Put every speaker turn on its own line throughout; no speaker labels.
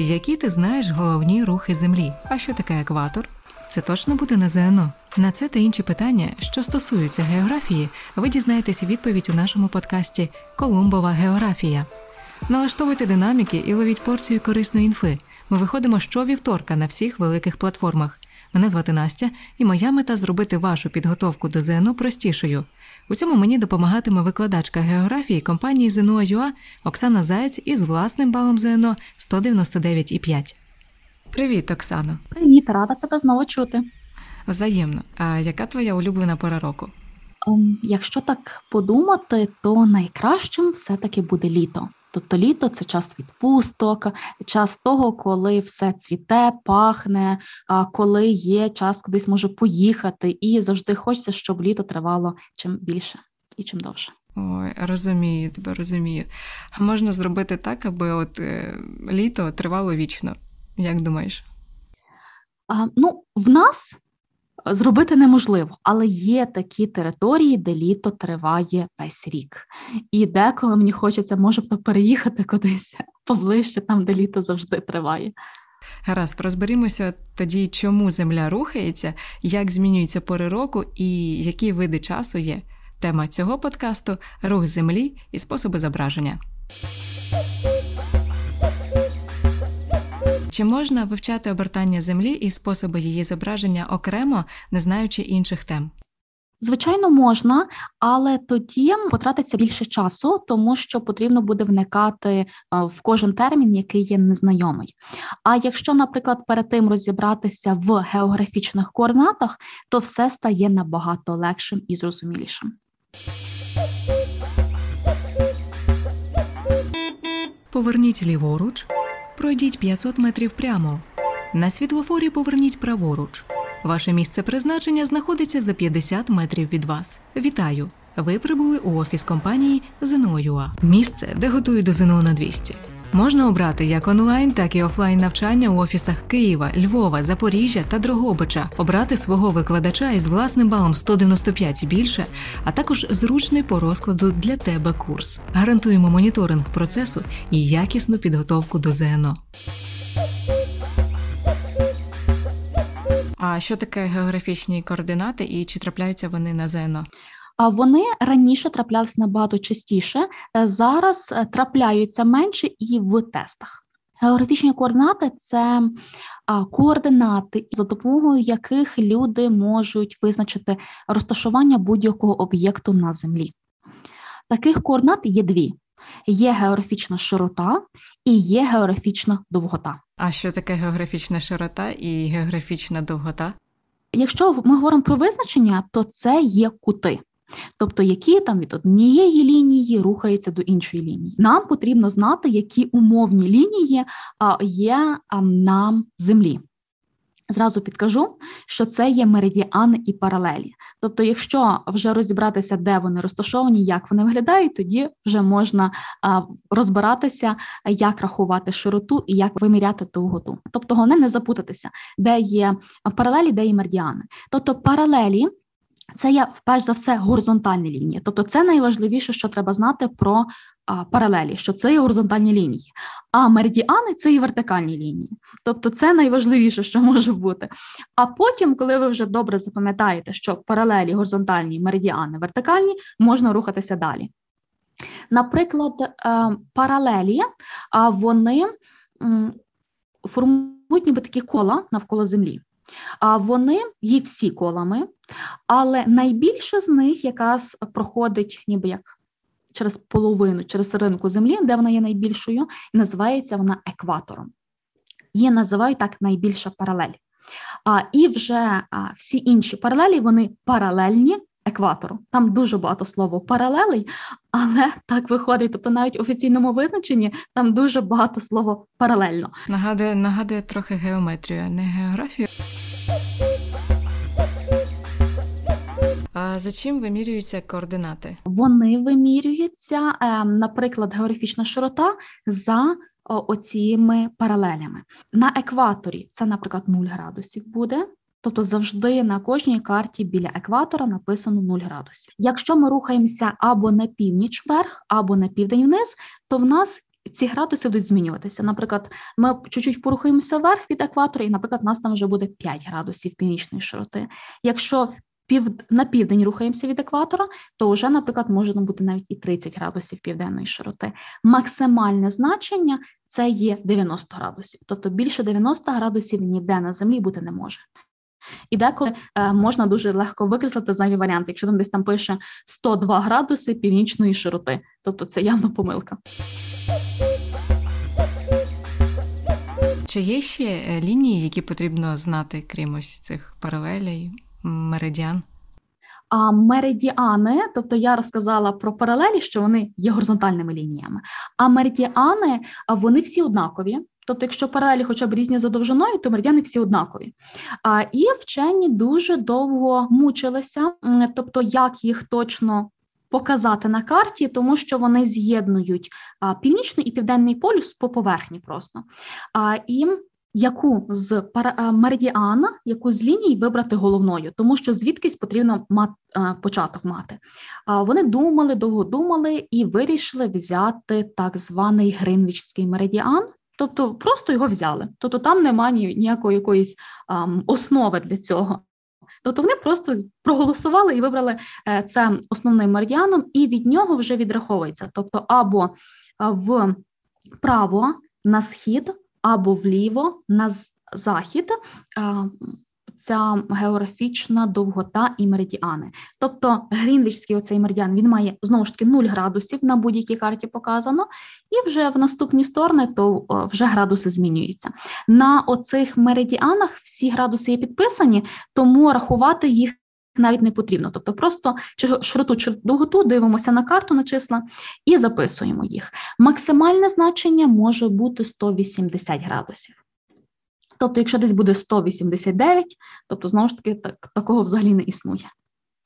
Які ти знаєш головні рухи Землі? А що таке екватор? Це точно буде на ЗНО? На це та інші питання, що стосуються географії, ви дізнаєтеся відповідь у нашому подкасті Колумбова географія. Налаштовуйте динаміки і ловіть порцію корисної інфи. Ми виходимо щовівторка на всіх великих платформах. Мене звати Настя, і моя мета зробити вашу підготовку до ЗНО простішою. У цьому мені допомагатиме викладачка географії компанії ЗНО.ЮА Оксана Заєць із власним балом ЗНО 199,5. Привіт, Оксано.
Привіт, рада тебе знову чути.
Взаємно. А яка твоя улюблена пора року?
Um, якщо так подумати, то найкращим все-таки буде літо. Тобто літо це час відпусток, час того, коли все цвіте, пахне, коли є час кудись може поїхати, і завжди хочеться, щоб літо тривало чим більше і чим довше.
Ой, розумію тебе, розумію. А можна зробити так, аби от е, літо тривало вічно. Як думаєш?
А, Ну, в нас зробити неможливо, але є такі території, де літо триває весь рік. І деколи мені хочеться, може б то переїхати кудись поближче, там, де літо завжди триває.
Гаразд, розберімося тоді, чому земля рухається, як змінюються пори року і які види часу є. Тема цього подкасту рух землі і способи зображення. Чи можна вивчати обертання землі і способи її зображення окремо, не знаючи інших тем?
Звичайно, можна, але тоді потратиться більше часу, тому що потрібно буде вникати е, в кожен термін, який є незнайомий. А якщо, наприклад, перед тим розібратися в географічних координатах, то все стає набагато легшим і зрозумілішим.
Поверніть ліворуч. Пройдіть 500 метрів прямо. На світлофорі поверніть праворуч. Ваше місце призначення знаходиться за 50 метрів від вас. Вітаю! Ви прибули у офіс компанії ЗНО.ЮА. Місце, де готують до ЗНО на 200. Можна обрати як онлайн, так і офлайн навчання у офісах Києва, Львова, Запоріжжя та Дрогобича, обрати свого викладача із власним балом 195 і більше, а також зручний по розкладу для тебе курс. Гарантуємо моніторинг процесу і якісну підготовку до ЗНО. А що таке географічні координати і чи трапляються вони на ЗНО?
А вони раніше траплялися набагато частіше, е, зараз е, трапляються менше і в тестах. Географічні координати це координати, за допомогою яких люди можуть визначити розташування будь-якого об'єкту на землі. Таких координат є дві: є географічна широта і є географічна довгота.
А що таке географічна широта і географічна довгота?
Якщо ми говоримо про визначення, то це є кути тобто які там від однієї лінії рухаються до іншої лінії. Нам потрібно знати, які умовні лінії є на землі. Зразу підкажу, що це є меридіани і паралелі. Тобто, якщо вже розібратися, де вони розташовані, як вони виглядають, тоді вже можна розбиратися, як рахувати широту і як виміряти довготу. Тобто, головне не запутатися, де є паралелі, де є меридіани. Тобто паралелі це є перш за все горизонтальні лінії. Тобто, це найважливіше, що треба знати про а, паралелі, що це є горизонтальні лінії. А меридіани це і вертикальні лінії. Тобто, це найважливіше, що може бути. А потім, коли ви вже добре запам'ятаєте, що паралелі горизонтальні, меридіани вертикальні, можна рухатися далі. Наприклад, е, паралелі вони формують ніби такі кола навколо землі. А вони є всі колами, але найбільше з них якраз проходить ніби як через половину, через серединку землі, де вона є найбільшою, і називається вона екватором. Її називають так найбільша паралель. А, І вже а, всі інші паралелі вони паралельні екватору. Там дуже багато слова паралелей, але так виходить. Тобто навіть в офіційному визначенні там дуже багато слова паралельно.
Нагадує, нагадує трохи геометрію, а не географію. А за чим вимірюються координати?
Вони вимірюються, ем, наприклад, географічна широта за оціми паралелями. На екваторі це, наприклад, 0 градусів буде. Тобто завжди на кожній карті біля екватора написано 0 градусів. Якщо ми рухаємося або на північ вверх, або на південь вниз, то в нас ці градуси будуть змінюватися. Наприклад, ми чуть-чуть порухаємося вверх від екватора, і, наприклад, у нас там вже буде 5 градусів північної широти. Якщо пів, на південь рухаємося від екватора, то вже, наприклад, може бути навіть і 30 градусів південної широти. Максимальне значення це є 90 градусів, тобто більше 90 градусів ніде на землі бути не може. І деколи е, можна дуже легко викреслити зайві варіанти, якщо там десь там пише 102 градуси північної широти, тобто це явно помилка.
Чи є ще е, лінії, які потрібно знати, крім ось цих паралелей, меридіан?
А меридіани, тобто я розказала про паралелі, що вони є горизонтальними лініями. А меридіани вони всі однакові. Тобто, якщо паралелі хоча б різні за довжиною, то меридіани всі однакові. А, І вчені дуже довго мучилися, тобто, як їх точно показати на карті, тому що вони з'єднують північний і південний полюс по поверхні просто. І яку з меридіана, яку з ліній вибрати головною, тому що звідкись потрібно мат, початок мати. Вони думали, довго думали і вирішили взяти так званий Гринвічський меридіан. Тобто просто його взяли. Тобто там немає ніякої якоїсь um, основи для цього. Тобто вони просто проголосували і вибрали е, це основним меридіаном, і від нього вже відраховується. Тобто, або вправо на схід, або вліво на захід ця географічна довгота і меридіани. Тобто Грінвічський оцей меридіан він має знову ж таки 0 градусів на будь-якій карті показано, і вже в наступні сторони то вже градуси змінюються. На оцих меридіанах всі градуси є підписані, тому рахувати їх. Навіть не потрібно, тобто просто широту чи довготу дивимося на карту на числа і записуємо їх. Максимальне значення може бути 180 градусів. Тобто, якщо десь буде 189, тобто знову ж таки так, такого взагалі не існує.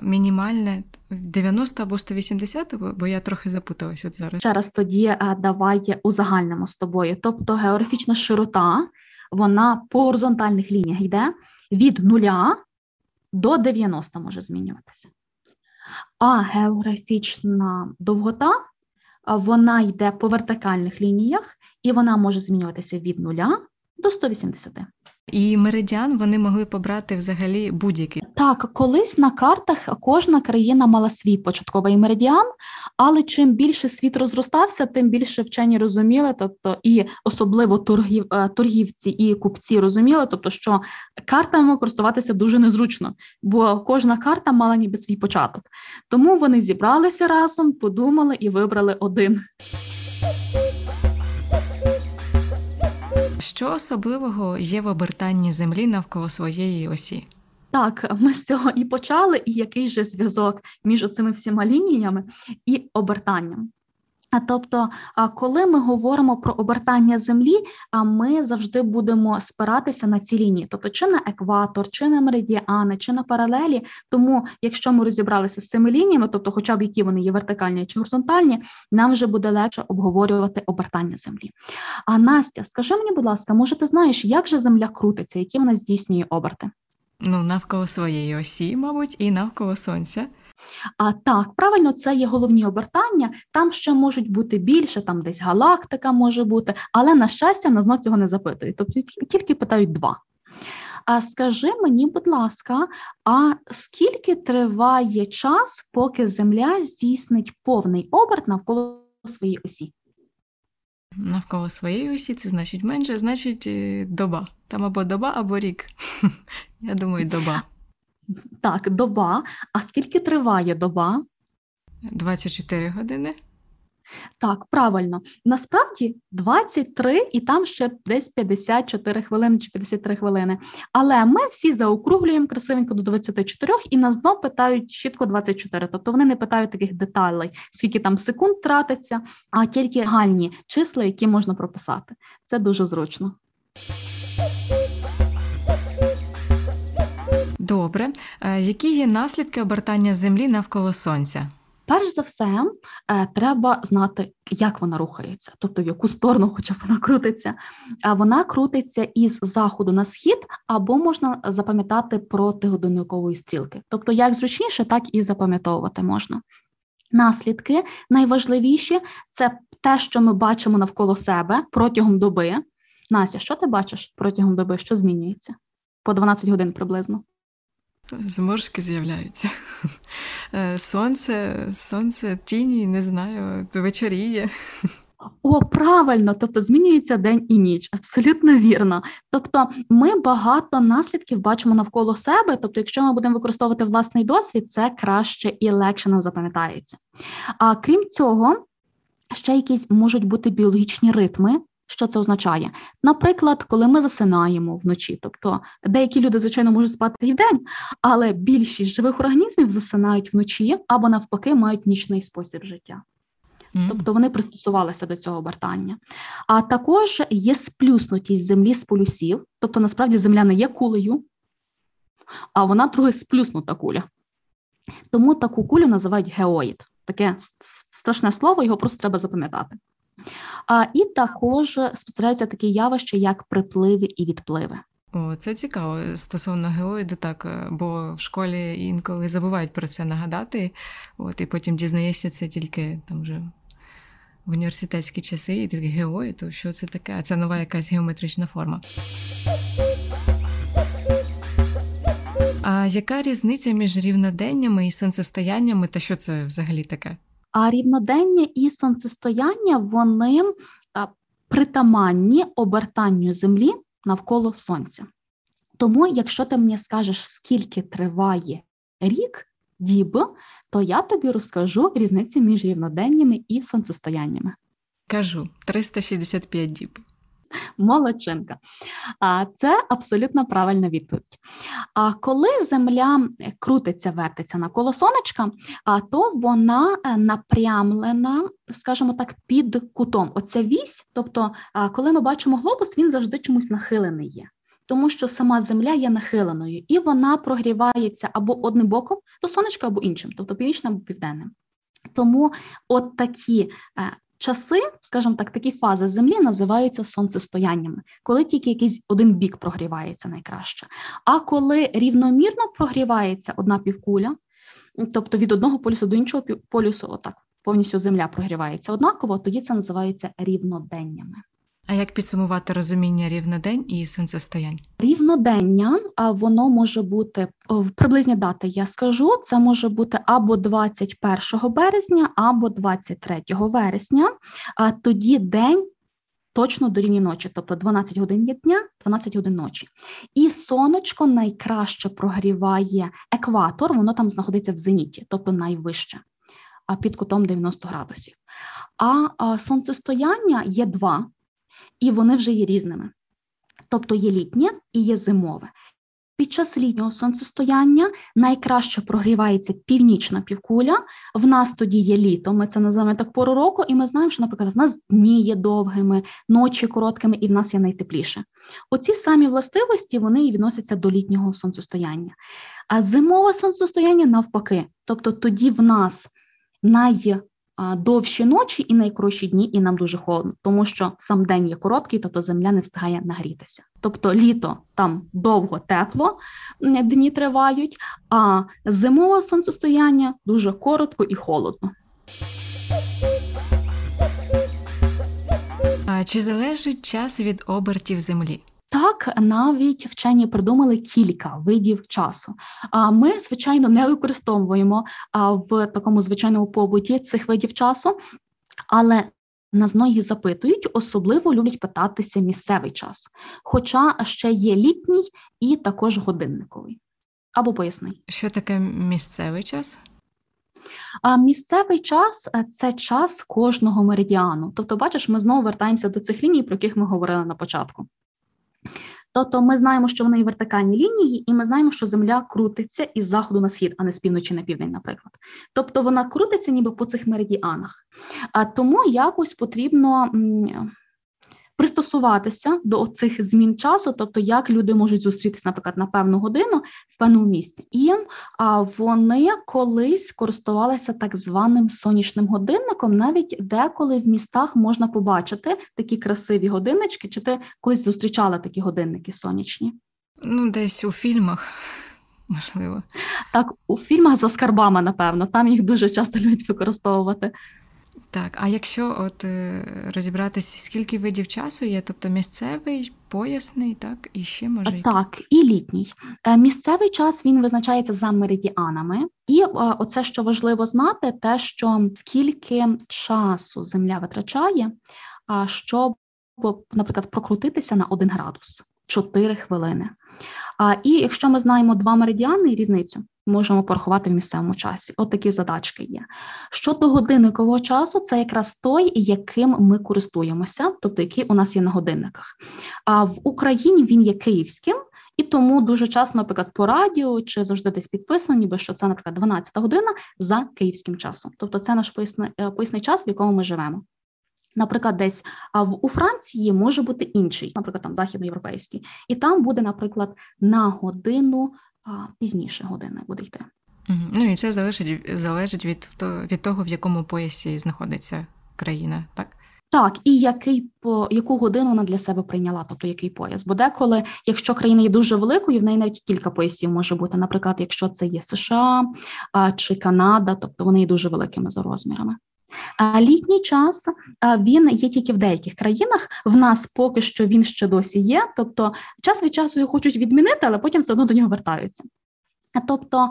Мінімальне 90 або 180, бо я трохи запуталася от зараз.
Ще раз тоді давай узагальнимо з тобою. Тобто географічна широта, вона по горизонтальних лініях йде від 0 до 90 може змінюватися. А географічна довгота, вона йде по вертикальних лініях, і вона може змінюватися від 0 до 180.
І меридіан вони могли побрати взагалі будь-який.
Так, колись на картах кожна країна мала свій початковий меридіан, але чим більше світ розростався, тим більше вчені розуміли, тобто і особливо торгів, е, торгівці і купці розуміли, тобто, що картами користуватися дуже незручно, бо кожна карта мала ніби свій початок. Тому вони зібралися разом, подумали і вибрали один.
Що особливого є в обертанні Землі навколо своєї осі?
Так, ми з цього і почали, і який же зв'язок між цими всіма лініями і обертанням. А тобто, коли ми говоримо про обертання землі, ми завжди будемо спиратися на ці лінії, тобто чи на екватор, чи на меридіани, чи на паралелі. Тому, якщо ми розібралися з цими лініями, тобто, хоча б які вони є вертикальні чи горизонтальні, нам вже буде легше обговорювати обертання землі. А Настя, скажи мені, будь ласка, може, ти знаєш, як же земля крутиться, які вона здійснює оберти?
Ну, навколо своєї осі, мабуть, і навколо сонця.
А так, правильно, це є головні обертання. Там ще можуть бути більше, там десь галактика може бути, але на щастя, нас знову цього не запитують. Тобто тільки питають два. А скажи мені, будь ласка, а скільки триває час, поки Земля здійснить повний оберт навколо своєї осі?
Навколо своєї осі це значить менше, значить е, доба. Там або доба, або рік. Я думаю, доба.
Так, доба. А скільки триває доба?
24 години.
Так, правильно. Насправді 23 і там ще десь 54 хвилини чи 53 хвилини. Але ми всі заокруглюємо красивенько до 24 і нас знов питають чітко 24. Тобто вони не питають таких деталей, скільки там секунд тратиться, а тільки гальні числа, які можна прописати. Це дуже зручно.
Добре. Е, які є наслідки обертання Землі навколо Сонця?
Перш за все, е, треба знати, як вона рухається, тобто в яку сторону, хоча б вона крутиться. Вона крутиться із заходу на схід, або можна запам'ятати проти годинникової стрілки. Тобто, як зручніше, так і запам'ятовувати можна. Наслідки найважливіші це те, що ми бачимо навколо себе протягом доби. Настя, що ти бачиш протягом доби? Що змінюється? По 12 годин приблизно.
Зморшки з'являються. Е, сонце, сонце, тіні, не знаю, вечоріє.
О, правильно, тобто змінюється день і ніч, абсолютно вірно. Тобто, ми багато наслідків бачимо навколо себе. Тобто, якщо ми будемо використовувати власний досвід, це краще і легше нам запам'ятається. А крім цього, ще якісь можуть бути біологічні ритми. Що це означає? Наприклад, коли ми засинаємо вночі, тобто деякі люди, звичайно, можуть спати і вдень, але більшість живих організмів засинають вночі або навпаки мають нічний спосіб життя. Тобто вони пристосувалися до цього обертання. А також є сплюснутість землі з полюсів, тобто насправді земля не є кулею, а вона трохи сплюснута куля. Тому таку кулю називають геоїд. Таке страшне слово, його просто треба запам'ятати. А, І також спостерігаються такі явища, як припливи і відпливи.
О, це цікаво стосовно геоїду, так, е, бо в школі інколи забувають про це нагадати, от, і потім дізнаєшся це тільки там вже в університетські часи, і такий геоїд, то що це таке? А це нова якась геометрична форма. А яка різниця між рівноденнями і сонцестояннями, та що це взагалі таке?
А рівнодення і сонцестояння вони притаманні обертанню Землі навколо Сонця. Тому, якщо ти мені скажеш, скільки триває рік діб, то я тобі розкажу різницю між рівноденнями і сонцестояннями.
Кажу 365 діб.
Молодчинка. Це абсолютно правильна відповідь. А коли Земля крутиться, вертиться навколо сонечка, то вона е, напрямлена, скажімо так, під кутом. Оця вісь, тобто, коли ми бачимо глобус, він завжди чомусь нахилений є. Тому що сама земля є нахиленою, і вона прогрівається або одним боком до сонечка, або іншим, тобто північним або південним. Тому от такі е, Часи, скажімо так, такі фази землі називаються сонцестояннями, коли тільки якийсь один бік прогрівається найкраще. А коли рівномірно прогрівається одна півкуля, тобто від одного полюсу до іншого полюсу, отак повністю земля прогрівається однаково, тоді це називається рівноденнями.
А як підсумувати розуміння рівнодень і сонцестоянь?
Рівнодення, воно може бути в приблизні дати. Я скажу, це може бути або 21 березня, або 23 вересня. Тоді день. Точно до рівні ночі, тобто 12 годин дня, 12 годин ночі. І сонечко найкраще прогріває екватор, воно там знаходиться в зеніті, тобто найвище, під кутом 90 градусів. А сонцестояння є два і вони вже є різними. Тобто є літнє і є зимове. Під час літнього сонцестояння найкраще прогрівається північна півкуля. В нас тоді є літо, ми це називаємо так пору року, і ми знаємо, що, наприклад, в нас дні є довгими, ночі короткими, і в нас є найтепліше. Оці самі властивості вони і відносяться до літнього сонцестояння. А зимове сонцестояння навпаки, тобто тоді в нас най довші ночі і найкоротші дні, і нам дуже холодно, тому що сам день є короткий, тобто земля не встигає нагрітися. Тобто літо там довго тепло, дні тривають, а зимове сонцестояння дуже коротко і холодно.
А Чи залежить час від обертів землі?
Так, навіть вчені придумали кілька видів часу. А ми, звичайно, не використовуємо в такому звичайному побуті цих видів часу, але нас многі запитують, особливо люблять питатися місцевий час. Хоча ще є літній і також годинниковий. Або поясни.
Що таке місцевий час?
А місцевий час це час кожного меридіану. Тобто, бачиш, ми знову вертаємося до цих ліній, про яких ми говорили на початку. Тобто ми знаємо, що вони вертикальні лінії, і ми знаємо, що Земля крутиться із заходу на схід, а не з півночі на південь, наприклад. Тобто вона крутиться ніби по цих меридіанах. А тому якось потрібно пристосуватися до цих змін часу, тобто як люди можуть зустрітися, наприклад, на певну годину в певному місці. І а, вони колись користувалися так званим сонячним годинником, навіть деколи в містах можна побачити такі красиві годиннички, чи ти колись зустрічала такі годинники сонячні?
Ну, десь у фільмах. можливо.
Так, у фільмах за скарбами, напевно, там їх дуже часто люблять використовувати.
Так, а якщо от е, розібратися, скільки видів часу є, тобто місцевий, поясний, так, і ще може.
Е, так, і літній. Е, місцевий час він визначається за меридіанами, і оце, що важливо знати, те, що скільки часу земля витрачає, щоб, наприклад, прокрутитися на один градус 4 хвилини. І якщо ми знаємо два меридіани і різницю, можемо порахувати в місцевому часі. От такі задачки є. Щодо годинникового часу, це якраз той, яким ми користуємося, тобто який у нас є на годинниках. А в Україні він є київським. І тому дуже часто, наприклад, по радіо чи завжди десь підписано, ніби що це, наприклад, 12 година за київським часом. Тобто це наш поясний, е, поясний час, в якому ми живемо. Наприклад, десь в у Франції може бути інший, наприклад, там західноєвропейський, і там буде, наприклад, на годину а, пізніше години буде йти.
Ну і це залежить залежить від від того, в якому поясі знаходиться країна, так?
Так, і який по яку годину вона для себе прийняла, тобто який пояс. Бо деколи, якщо країна є дуже великою, в неї навіть кілька поясів може бути. Наприклад, якщо це є США а, чи Канада, тобто вони є дуже великими за розмірами. Літній час він є тільки в деяких країнах. В нас поки що він ще досі є. Тобто, час від часу його хочуть відмінити, але потім все одно до нього вертаються. Тобто,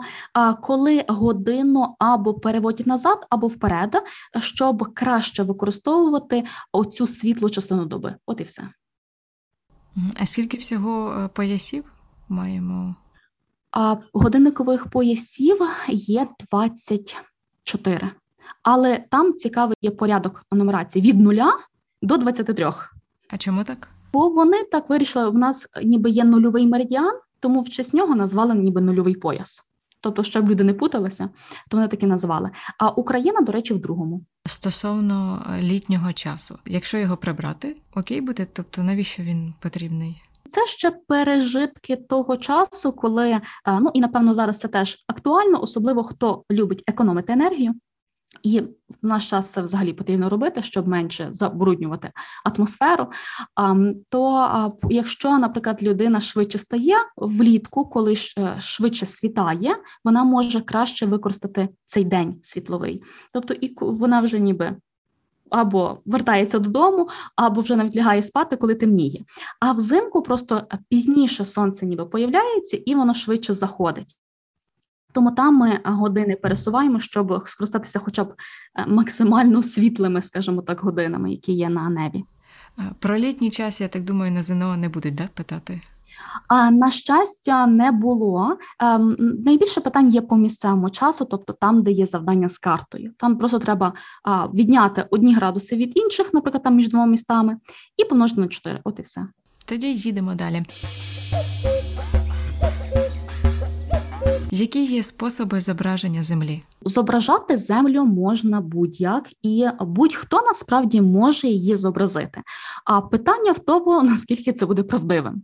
коли годину або переводять назад, або вперед, щоб краще використовувати оцю світлу частину доби. От і все.
А скільки всього е, поясів маємо?
А годинникових поясів є 24 але там цікавий є порядок нумерації від нуля до 23.
А чому так?
Бо вони так вирішили, в нас ніби є нульовий меридіан, тому в честь нього назвали ніби нульовий пояс. Тобто, щоб люди не путалися, то вони таки назвали. А Україна, до речі, в другому.
Стосовно е, літнього часу, якщо його прибрати, окей буде, тобто навіщо він потрібний?
Це ще пережитки того часу, коли е, ну і напевно зараз це теж актуально, особливо хто любить економити енергію. І в наш час це взагалі потрібно робити, щоб менше забруднювати атмосферу. То якщо, наприклад, людина швидше стає влітку, коли е, швидше світає, вона може краще використати цей день світловий. Тобто, і вона вже ніби. Або вертається додому, або вже навіть лягає спати, коли темніє. А взимку просто пізніше сонце ніби появляється і воно швидше заходить. Тому там ми години пересуваємо, щоб скористатися хоча б е, максимально світлими, скажімо так, годинами, які є на небі.
Про літній час, я так думаю, на ЗНО не будуть да, питати.
А на щастя, не було. Ем, найбільше питань є по місцевому часу, тобто там, де є завдання з картою. Там просто треба а, відняти одні градуси від інших, наприклад, там між двома містами, і помножити на 4. От і все.
Тоді їдемо далі. Які є способи зображення землі?
Зображати землю можна будь-як, і будь-хто насправді може її зобразити. А питання в тому, наскільки це буде правдивим.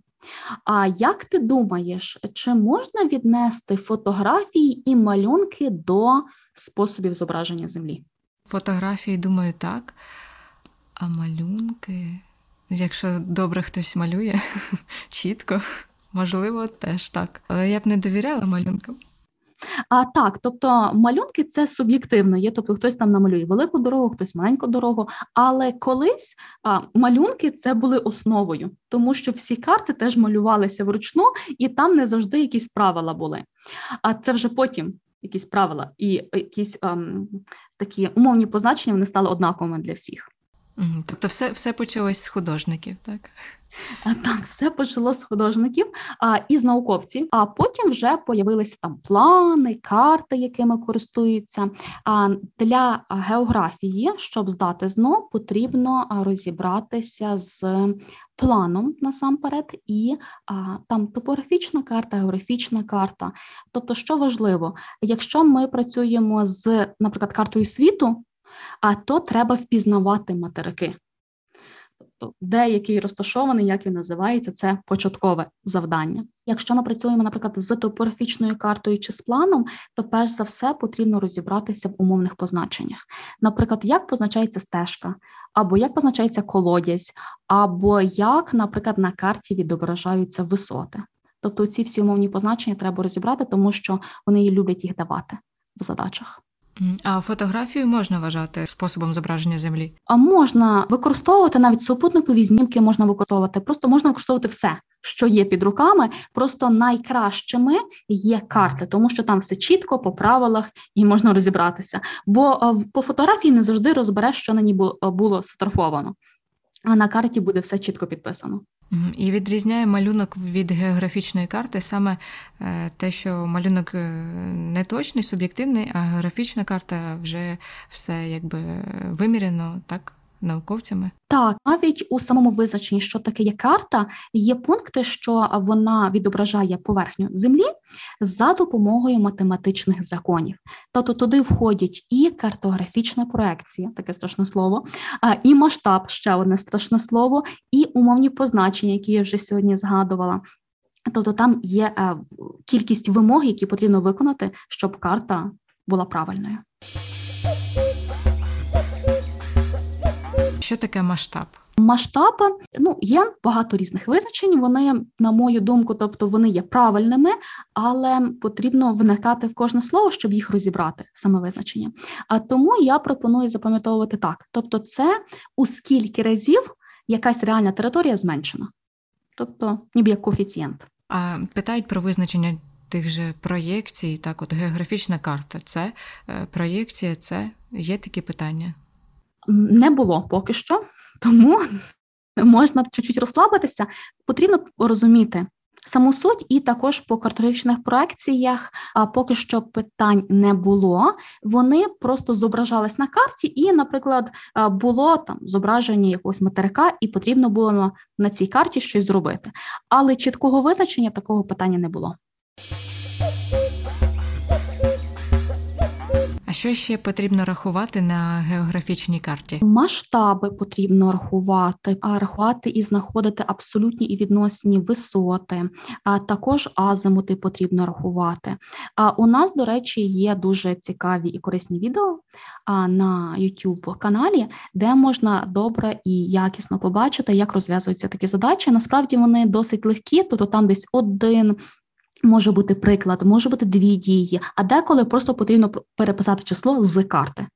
А як ти думаєш, чи можна віднести фотографії і малюнки до способів зображення землі?
Фотографії, думаю, так. А малюнки, якщо добре хтось малює чітко. Можливо, теж так. Але я б не довіряла малюнкам.
А так, тобто малюнки це суб'єктивно. Є, тобто хтось там намалює велику дорогу, хтось маленьку дорогу. Але колись а, малюнки це були основою, тому що всі карти теж малювалися вручну, і там не завжди якісь правила були. А це вже потім якісь правила і якісь ем, такі умовні позначення вони стали однаковими для всіх.
Тобто, все все почалось з художників, так?
Так, все почало з художників а, і з науковців. А потім вже появилися там плани, карти, якими користуються. А для географії, щоб здати ЗНО, потрібно розібратися з планом насамперед, і а, там топографічна карта, географічна карта. Тобто, що важливо, якщо ми працюємо з, наприклад, картою світу а то треба впізнавати материки. Тобто, де який розташований, як він називається, це початкове завдання. Якщо ми працюємо, наприклад, з топографічною картою чи з планом, то перш за все потрібно розібратися в умовних позначеннях. Наприклад, як позначається стежка, або як позначається колодязь, або як, наприклад, на карті відображаються висоти. Тобто ці всі умовні позначення треба розібрати, тому що вони люблять їх давати в задачах.
А фотографію можна вважати способом зображення землі?
А можна використовувати навіть супутникові знімки можна використовувати, просто можна використовувати все, що є під руками. Просто найкращими є карти, тому що там все чітко по правилах і можна розібратися. Бо по фотографії не завжди розбереш, що на ній було сфотографовано, а на карті буде все чітко підписано.
І відрізняє малюнок від географічної карти саме е, те, що малюнок е, не точний, суб'єктивний, а географічна карта вже все якби вимірено, так? Науковцями
так, навіть у самому визначенні, що таке є карта, є пункти, що вона відображає поверхню землі за допомогою математичних законів. Тобто туди входять і картографічна проекція, таке страшне слово, і масштаб ще одне страшне слово, і умовні позначення, які я вже сьогодні згадувала. Тобто там є е, кількість вимог, які потрібно виконати, щоб карта була правильною.
Що таке масштаб?
Масштаб ну є багато різних визначень. Вони, на мою думку, тобто вони є правильними, але потрібно вникати в кожне слово, щоб їх розібрати, саме визначення. А тому я пропоную запам'ятовувати так: тобто, це у скільки разів якась реальна територія зменшена, тобто ніби як коефіцієнт.
А питають про визначення тих же проєкцій, так, от географічна карта. Це е, проєкція, це є такі питання
не було поки що, тому можна чуть-чуть розслабитися. Потрібно розуміти саму суть, і також по картографічних проекціях поки що питань не було. Вони просто зображались на карті, і, наприклад, було там зображення якогось материка, і потрібно було на, на цій карті щось зробити. Але чіткого визначення такого питання не було.
Що ще потрібно рахувати на географічній карті?
Масштаби потрібно рахувати, а рахувати і знаходити абсолютні і відносні висоти, а також азимути потрібно рахувати. А у нас, до речі, є дуже цікаві і корисні відео на youtube каналі, де можна добре і якісно побачити, як розв'язуються такі задачі. Насправді вони досить легкі, тобто там десь один. Може бути приклад, може бути дві дії, а деколи просто потрібно переписати число з карти.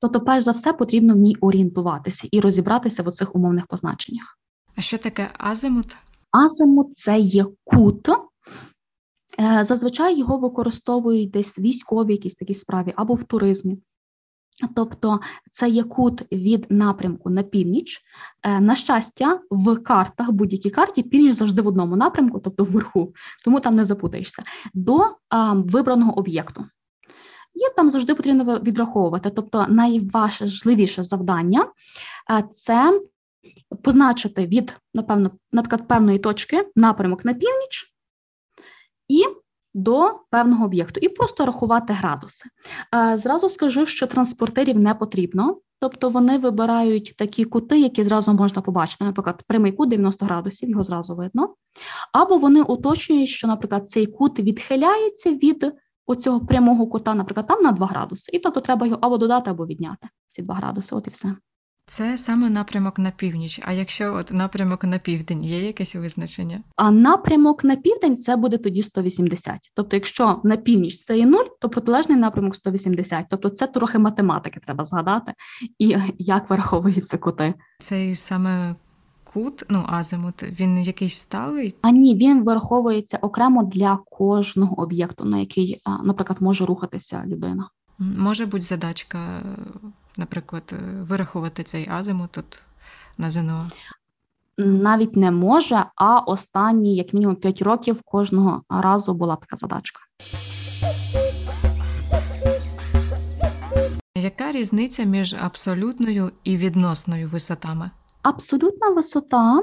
Тобто, перш за все, потрібно в ній орієнтуватися і розібратися в оцих умовних позначеннях.
А що таке азимут?
Азимут це є кут. Е, зазвичай його використовують десь військові якісь такі справі або в туризмі. Тобто це є кут від напрямку на північ. Е, на щастя, в картах, будь-якій карті, північ завжди в одному напрямку, тобто вверху, тому там не запутаєшся, до а, вибраного об'єкту. І там завжди потрібно відраховувати. Тобто, найважливіше завдання е, це позначити від, напевно, наприклад, певної точки напрямок на північ. і до певного об'єкту і просто рахувати градуси. Зразу скажу, що транспортерів не потрібно, тобто вони вибирають такі кути, які зразу можна побачити. Наприклад, прямий кут 90 градусів, його зразу видно. Або вони уточнюють, що, наприклад, цей кут відхиляється від оцього прямого кута, наприклад, там на 2 градуси. І тобто треба його або додати, або відняти ці 2 градуси. От і все.
Це саме напрямок на північ. А якщо от напрямок на південь, є якесь визначення?
А напрямок на південь це буде тоді 180. Тобто, якщо на північ це є 0, то протилежний напрямок 180. Тобто, це трохи математики треба згадати і як вираховуються кути.
Цей саме кут, ну азимут, він якийсь сталий?
А ні, він вираховується окремо для кожного об'єкту, на який, наприклад, може рухатися людина.
Може бути задачка наприклад, вирахувати цей азимут тут на ЗНО?
Навіть не може, а останні, як мінімум, 5 років кожного разу була така задачка.
Яка різниця між абсолютною і відносною висотами?
Абсолютна висота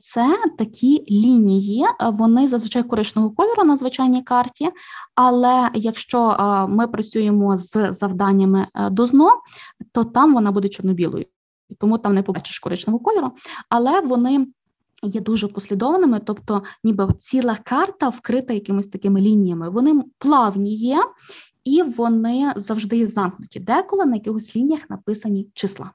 це такі лінії, вони зазвичай коричневого кольору на звичайній карті. Але якщо ми працюємо з завданнями е, до ЗНО, то там вона буде чорно-білою, тому там не побачиш коричневого кольору, але вони. Є дуже послідовними, тобто, ніби ціла карта вкрита якимись такими лініями. Вони плавні є, і вони завжди замкнуті. Деколи на якихось лініях написані числа.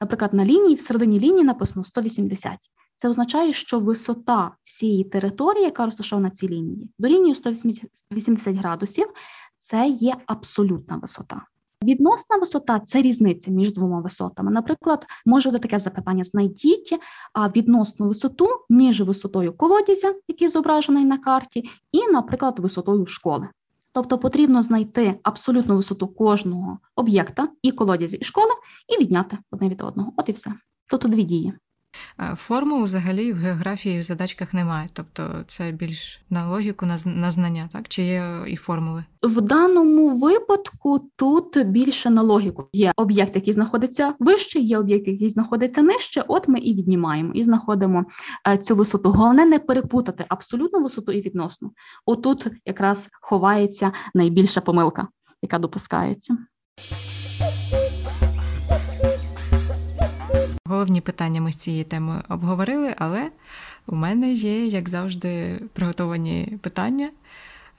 Наприклад, на лінії, в середині лінії написано 180. це означає, що висота всієї території, яка розташована на цій лінії, дорівнює 180 градусів, це є абсолютна висота. Відносна висота це різниця між двома висотами. Наприклад, може бути таке запитання: знайдіть відносну висоту між висотою колодязя, який зображений на карті, і, наприклад, висотою школи. Тобто потрібно знайти абсолютну висоту кожного об'єкта і колодязі, і школи, і відняти одне від одного. От і все. Тобто дві дії.
Форму взагалі в географії в задачках немає, тобто це більш на логіку, на знання, так? Чи є і формули?
В даному випадку тут більше на логіку. Є об'єкт, який знаходиться вище, є об'єкт, який знаходиться нижче. От ми і віднімаємо, і знаходимо е, цю висоту. Головне не перепутати абсолютну висоту і відносну. Отут якраз ховається найбільша помилка, яка допускається.
Головні питання ми з цієї теми обговорили, але у мене є, як завжди, приготовані питання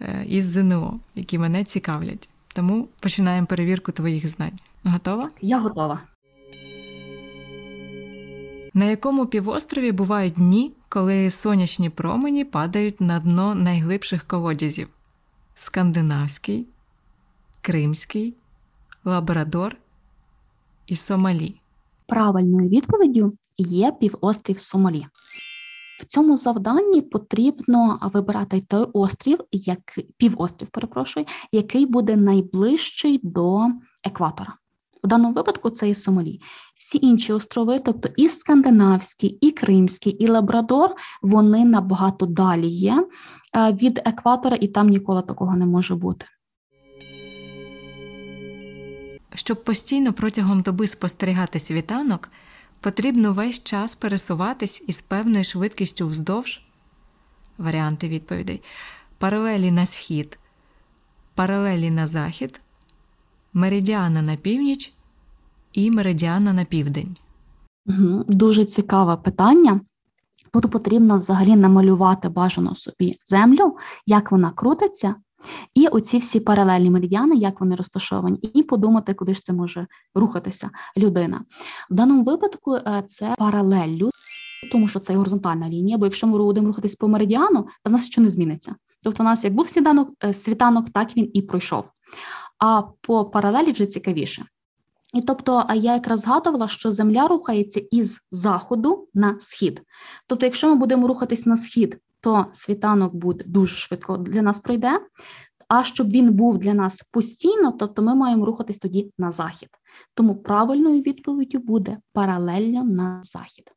е, із ЗНО, які мене цікавлять. Тому починаємо перевірку твоїх знань. Готова?
Я готова.
На якому півострові бувають дні, коли сонячні промені падають на дно найглибших колодязів: Скандинавський, Кримський, Лабрадор і Сомалі?
Правильною відповіддю є півострів Сомалі. В цьому завданні потрібно вибирати той острів, як півострів, перепрошую, який буде найближчий до екватора. В даному випадку це і Сомалі. Всі інші острови, тобто і Скандинавський, і Кримський, і Лабрадор, вони набагато далі є е, від екватора, і там ніколи такого не може бути.
Щоб постійно протягом доби спостерігати світанок, потрібно весь час пересуватись із певною швидкістю вздовж варіанти відповідей, паралелі на схід, паралелі на захід, меридіана на північ і меридіана на південь.
Дуже цікаве питання. Тут потрібно взагалі намалювати бажано собі землю, як вона крутиться, і оці всі паралельні меридіани, як вони розташовані, і подумати, куди ж це може рухатися людина. В даному випадку е, це паралеллю, тому що це горизонтальна лінія, бо якщо ми будемо рухатись по меридіану, то в нас нічого не зміниться. Тобто, у нас як був світанок, е, світанок, так він і пройшов. А по паралелі вже цікавіше. І тобто, я якраз згадувала, що Земля рухається із заходу на схід. Тобто, якщо ми будемо рухатись на схід то світанок буде дуже швидко для нас пройде. А щоб він був для нас постійно, тобто ми маємо рухатись тоді на захід. Тому правильною відповіддю буде паралельно на захід.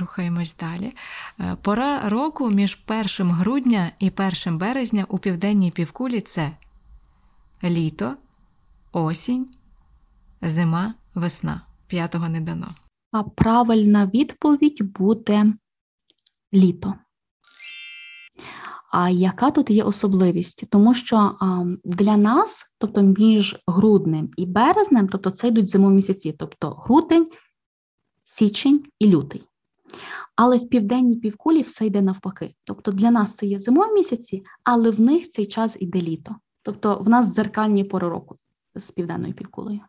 Рухаємось далі. Е, пора року між 1 грудня і 1 березня у південній півкулі це літо, осінь, зима, весна. П'ятого не дано.
А правильна відповідь буде літо. А яка тут є особливість? Тому що а, для нас, тобто між груднем і березнем, тобто це йдуть зимові місяці, тобто грудень, січень і лютий. Але в південній півкулі все йде навпаки. Тобто для нас це є зимові місяці, але в них цей час йде літо. Тобто в нас дзеркальні пори року з південною півкулею.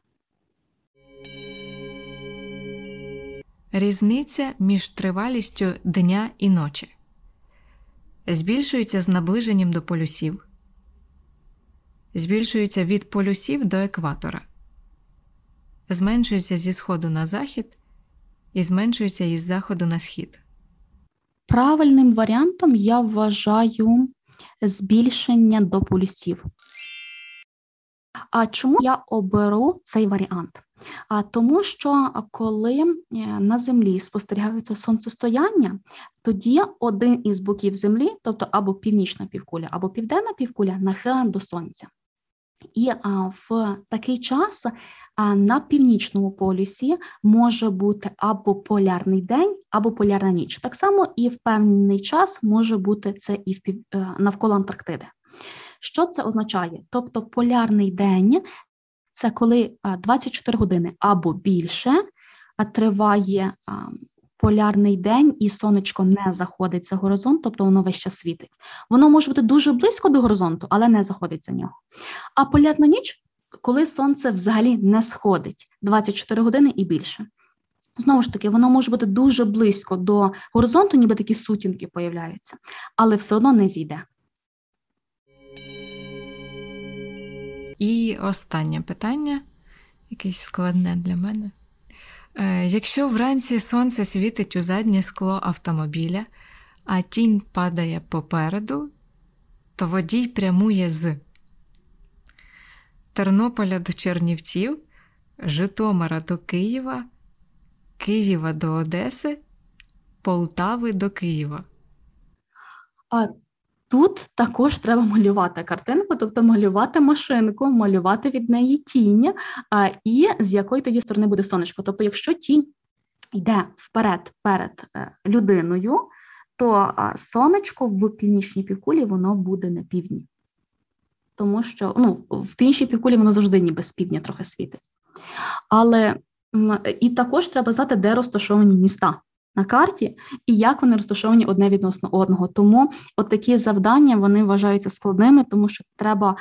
Різниця між тривалістю дня і ночі збільшується з наближенням до полюсів, збільшується від полюсів до екватора, зменшується зі сходу на захід і зменшується із заходу на схід.
Правильним варіантом я вважаю збільшення до полюсів. А чому я оберу цей варіант? А тому, що коли е, на землі спостерігаються сонцестояння, тоді один із боків землі, тобто або північна півкуля, або південна півкуля, нахилена до сонця. І в такий час на північному полюсі може бути або полярний день, або полярна ніч. Так само і в певний час може бути це і в пів... Е, навколо Антарктиди. Що це означає? Тобто полярний день це коли 24 години або більше триває полярний день, і сонечко не заходить за горизонт, тобто воно весь час світить. Воно може бути дуже близько до горизонту, але не заходить за нього. А полярна ніч, коли сонце взагалі не сходить 24 години і більше. Знову ж таки, воно може бути дуже близько до горизонту, ніби такі сутінки появляються, але все одно не зійде.
І останнє питання, якесь складне для мене. Е, Якщо вранці сонце світить у заднє скло автомобіля, а тінь падає попереду, то водій прямує з Тернополя до Чернівців, Житомира до Києва, Києва до Одеси, Полтави до Києва.
А тут також треба малювати картинку, тобто малювати машинку, малювати від неї тінь, і з якої тоді сторони буде сонечко. Тобто, якщо тінь йде вперед перед е, людиною, то сонечко в північній півкулі воно буде на півдні. Тому що ну, в північній півкулі воно завжди ніби з півдня трохи світить. Але і також треба знати, де розташовані міста на карті і як вони розташовані одне відносно одного. Тому от такі завдання вони вважаються складними, тому що треба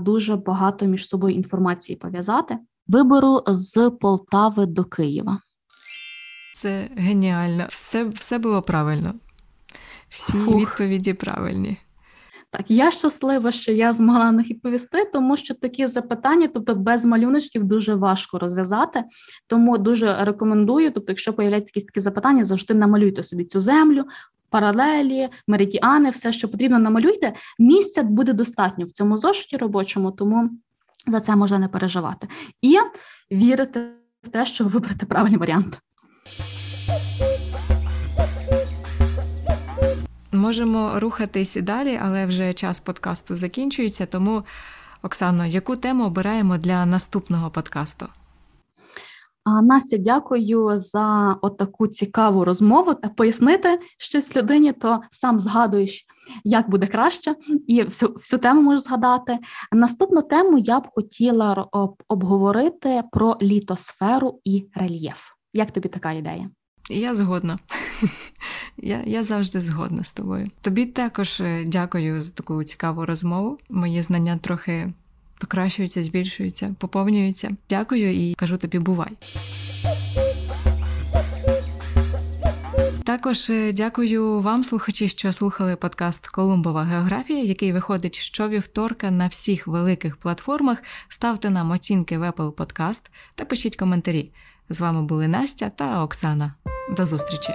дуже багато між собою інформації пов'язати. Вибору з Полтави до Києва.
Це геніально. Все, все було правильно. Всі
Фух.
відповіді правильні.
Так, я щаслива, що я змогла на них відповісти, тому що такі запитання, тобто без малюночків, дуже важко розв'язати. Тому дуже рекомендую. Тобто, якщо появляються якісь такі запитання, завжди намалюйте собі цю землю, паралелі, меридіани, все, що потрібно, намалюйте. Місця буде достатньо в цьому зошиті робочому, тому за це можна не переживати. І вірити в те, що ви виберете правильний варіант.
Можемо рухатись далі, але вже час подкасту закінчується. Тому, Оксано, яку тему обираємо для наступного подкасту?
Настя, дякую за отаку цікаву розмову та пояснити щось людині, то сам згадуєш, як буде краще, і всю, всю тему можеш згадати. Наступну тему я б хотіла обговорити про літосферу і рельєф. Як тобі така ідея?
Я згодна. Я, я завжди згодна з тобою. Тобі також е, дякую за таку цікаву розмову. Мої знання трохи покращуються, збільшуються, поповнюються. Дякую і кажу тобі, бувай. Також е, дякую вам, слухачі, що слухали подкаст Колумбова географія, який виходить щовівторка на всіх великих платформах. Ставте нам оцінки в Apple Podcast та пишіть коментарі. З вами були Настя та Оксана. До зустрічі!